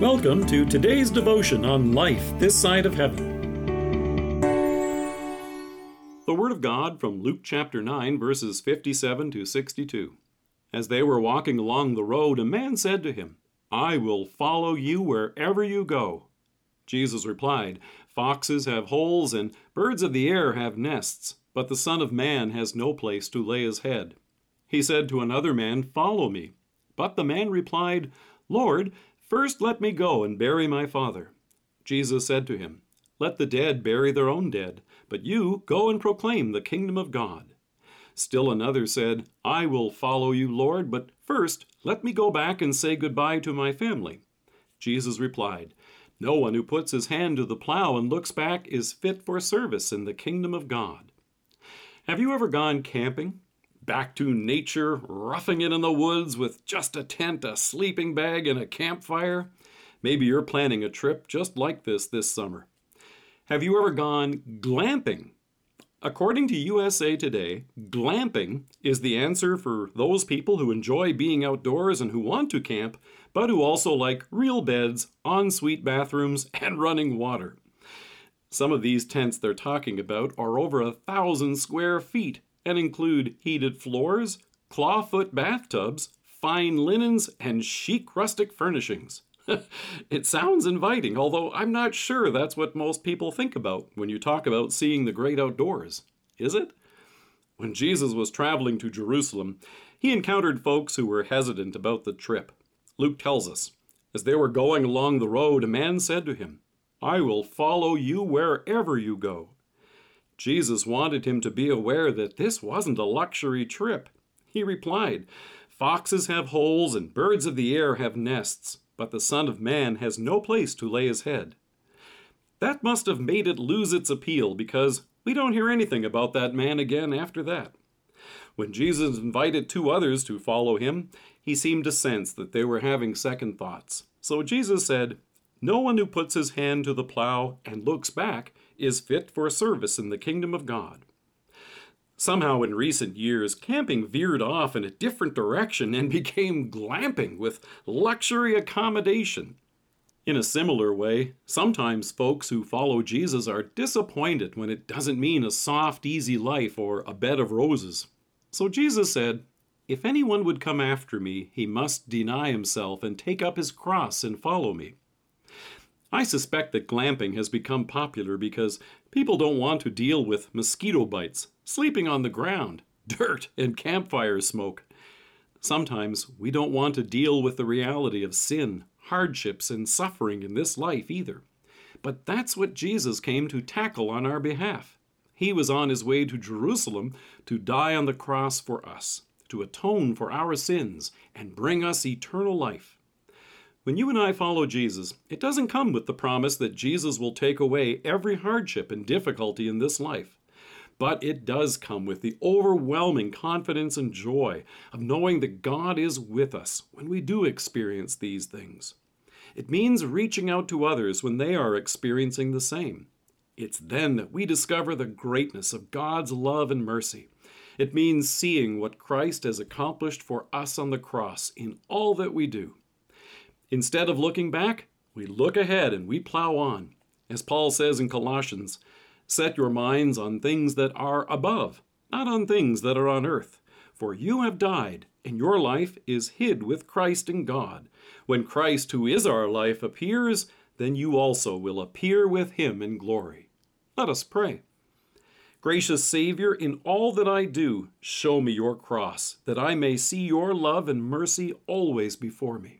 Welcome to today's devotion on life this side of heaven. The Word of God from Luke chapter 9, verses 57 to 62. As they were walking along the road, a man said to him, I will follow you wherever you go. Jesus replied, Foxes have holes and birds of the air have nests, but the Son of Man has no place to lay his head. He said to another man, Follow me. But the man replied, Lord, First let me go and bury my father. Jesus said to him, Let the dead bury their own dead, but you go and proclaim the kingdom of God. Still another said, I will follow you, Lord, but first let me go back and say goodbye to my family. Jesus replied, No one who puts his hand to the plow and looks back is fit for service in the kingdom of God. Have you ever gone camping? Back to nature, roughing it in the woods with just a tent, a sleeping bag, and a campfire? Maybe you're planning a trip just like this this summer. Have you ever gone glamping? According to USA Today, glamping is the answer for those people who enjoy being outdoors and who want to camp, but who also like real beds, ensuite bathrooms, and running water. Some of these tents they're talking about are over a thousand square feet and include heated floors, clawfoot bathtubs, fine linens, and chic rustic furnishings. it sounds inviting, although I'm not sure that's what most people think about when you talk about seeing the great outdoors. Is it? When Jesus was traveling to Jerusalem, he encountered folks who were hesitant about the trip. Luke tells us, as they were going along the road, a man said to him, I will follow you wherever you go. Jesus wanted him to be aware that this wasn't a luxury trip. He replied, Foxes have holes and birds of the air have nests, but the Son of Man has no place to lay his head. That must have made it lose its appeal because we don't hear anything about that man again after that. When Jesus invited two others to follow him, he seemed to sense that they were having second thoughts. So Jesus said, No one who puts his hand to the plow and looks back is fit for service in the kingdom of God. Somehow, in recent years, camping veered off in a different direction and became glamping with luxury accommodation. In a similar way, sometimes folks who follow Jesus are disappointed when it doesn't mean a soft, easy life or a bed of roses. So Jesus said, If anyone would come after me, he must deny himself and take up his cross and follow me. I suspect that glamping has become popular because people don't want to deal with mosquito bites, sleeping on the ground, dirt, and campfire smoke. Sometimes we don't want to deal with the reality of sin, hardships, and suffering in this life either. But that's what Jesus came to tackle on our behalf. He was on his way to Jerusalem to die on the cross for us, to atone for our sins, and bring us eternal life. When you and I follow Jesus, it doesn't come with the promise that Jesus will take away every hardship and difficulty in this life. But it does come with the overwhelming confidence and joy of knowing that God is with us when we do experience these things. It means reaching out to others when they are experiencing the same. It's then that we discover the greatness of God's love and mercy. It means seeing what Christ has accomplished for us on the cross in all that we do. Instead of looking back, we look ahead and we plow on. As Paul says in Colossians, set your minds on things that are above, not on things that are on earth. For you have died, and your life is hid with Christ in God. When Christ, who is our life, appears, then you also will appear with him in glory. Let us pray. Gracious Savior, in all that I do, show me your cross, that I may see your love and mercy always before me.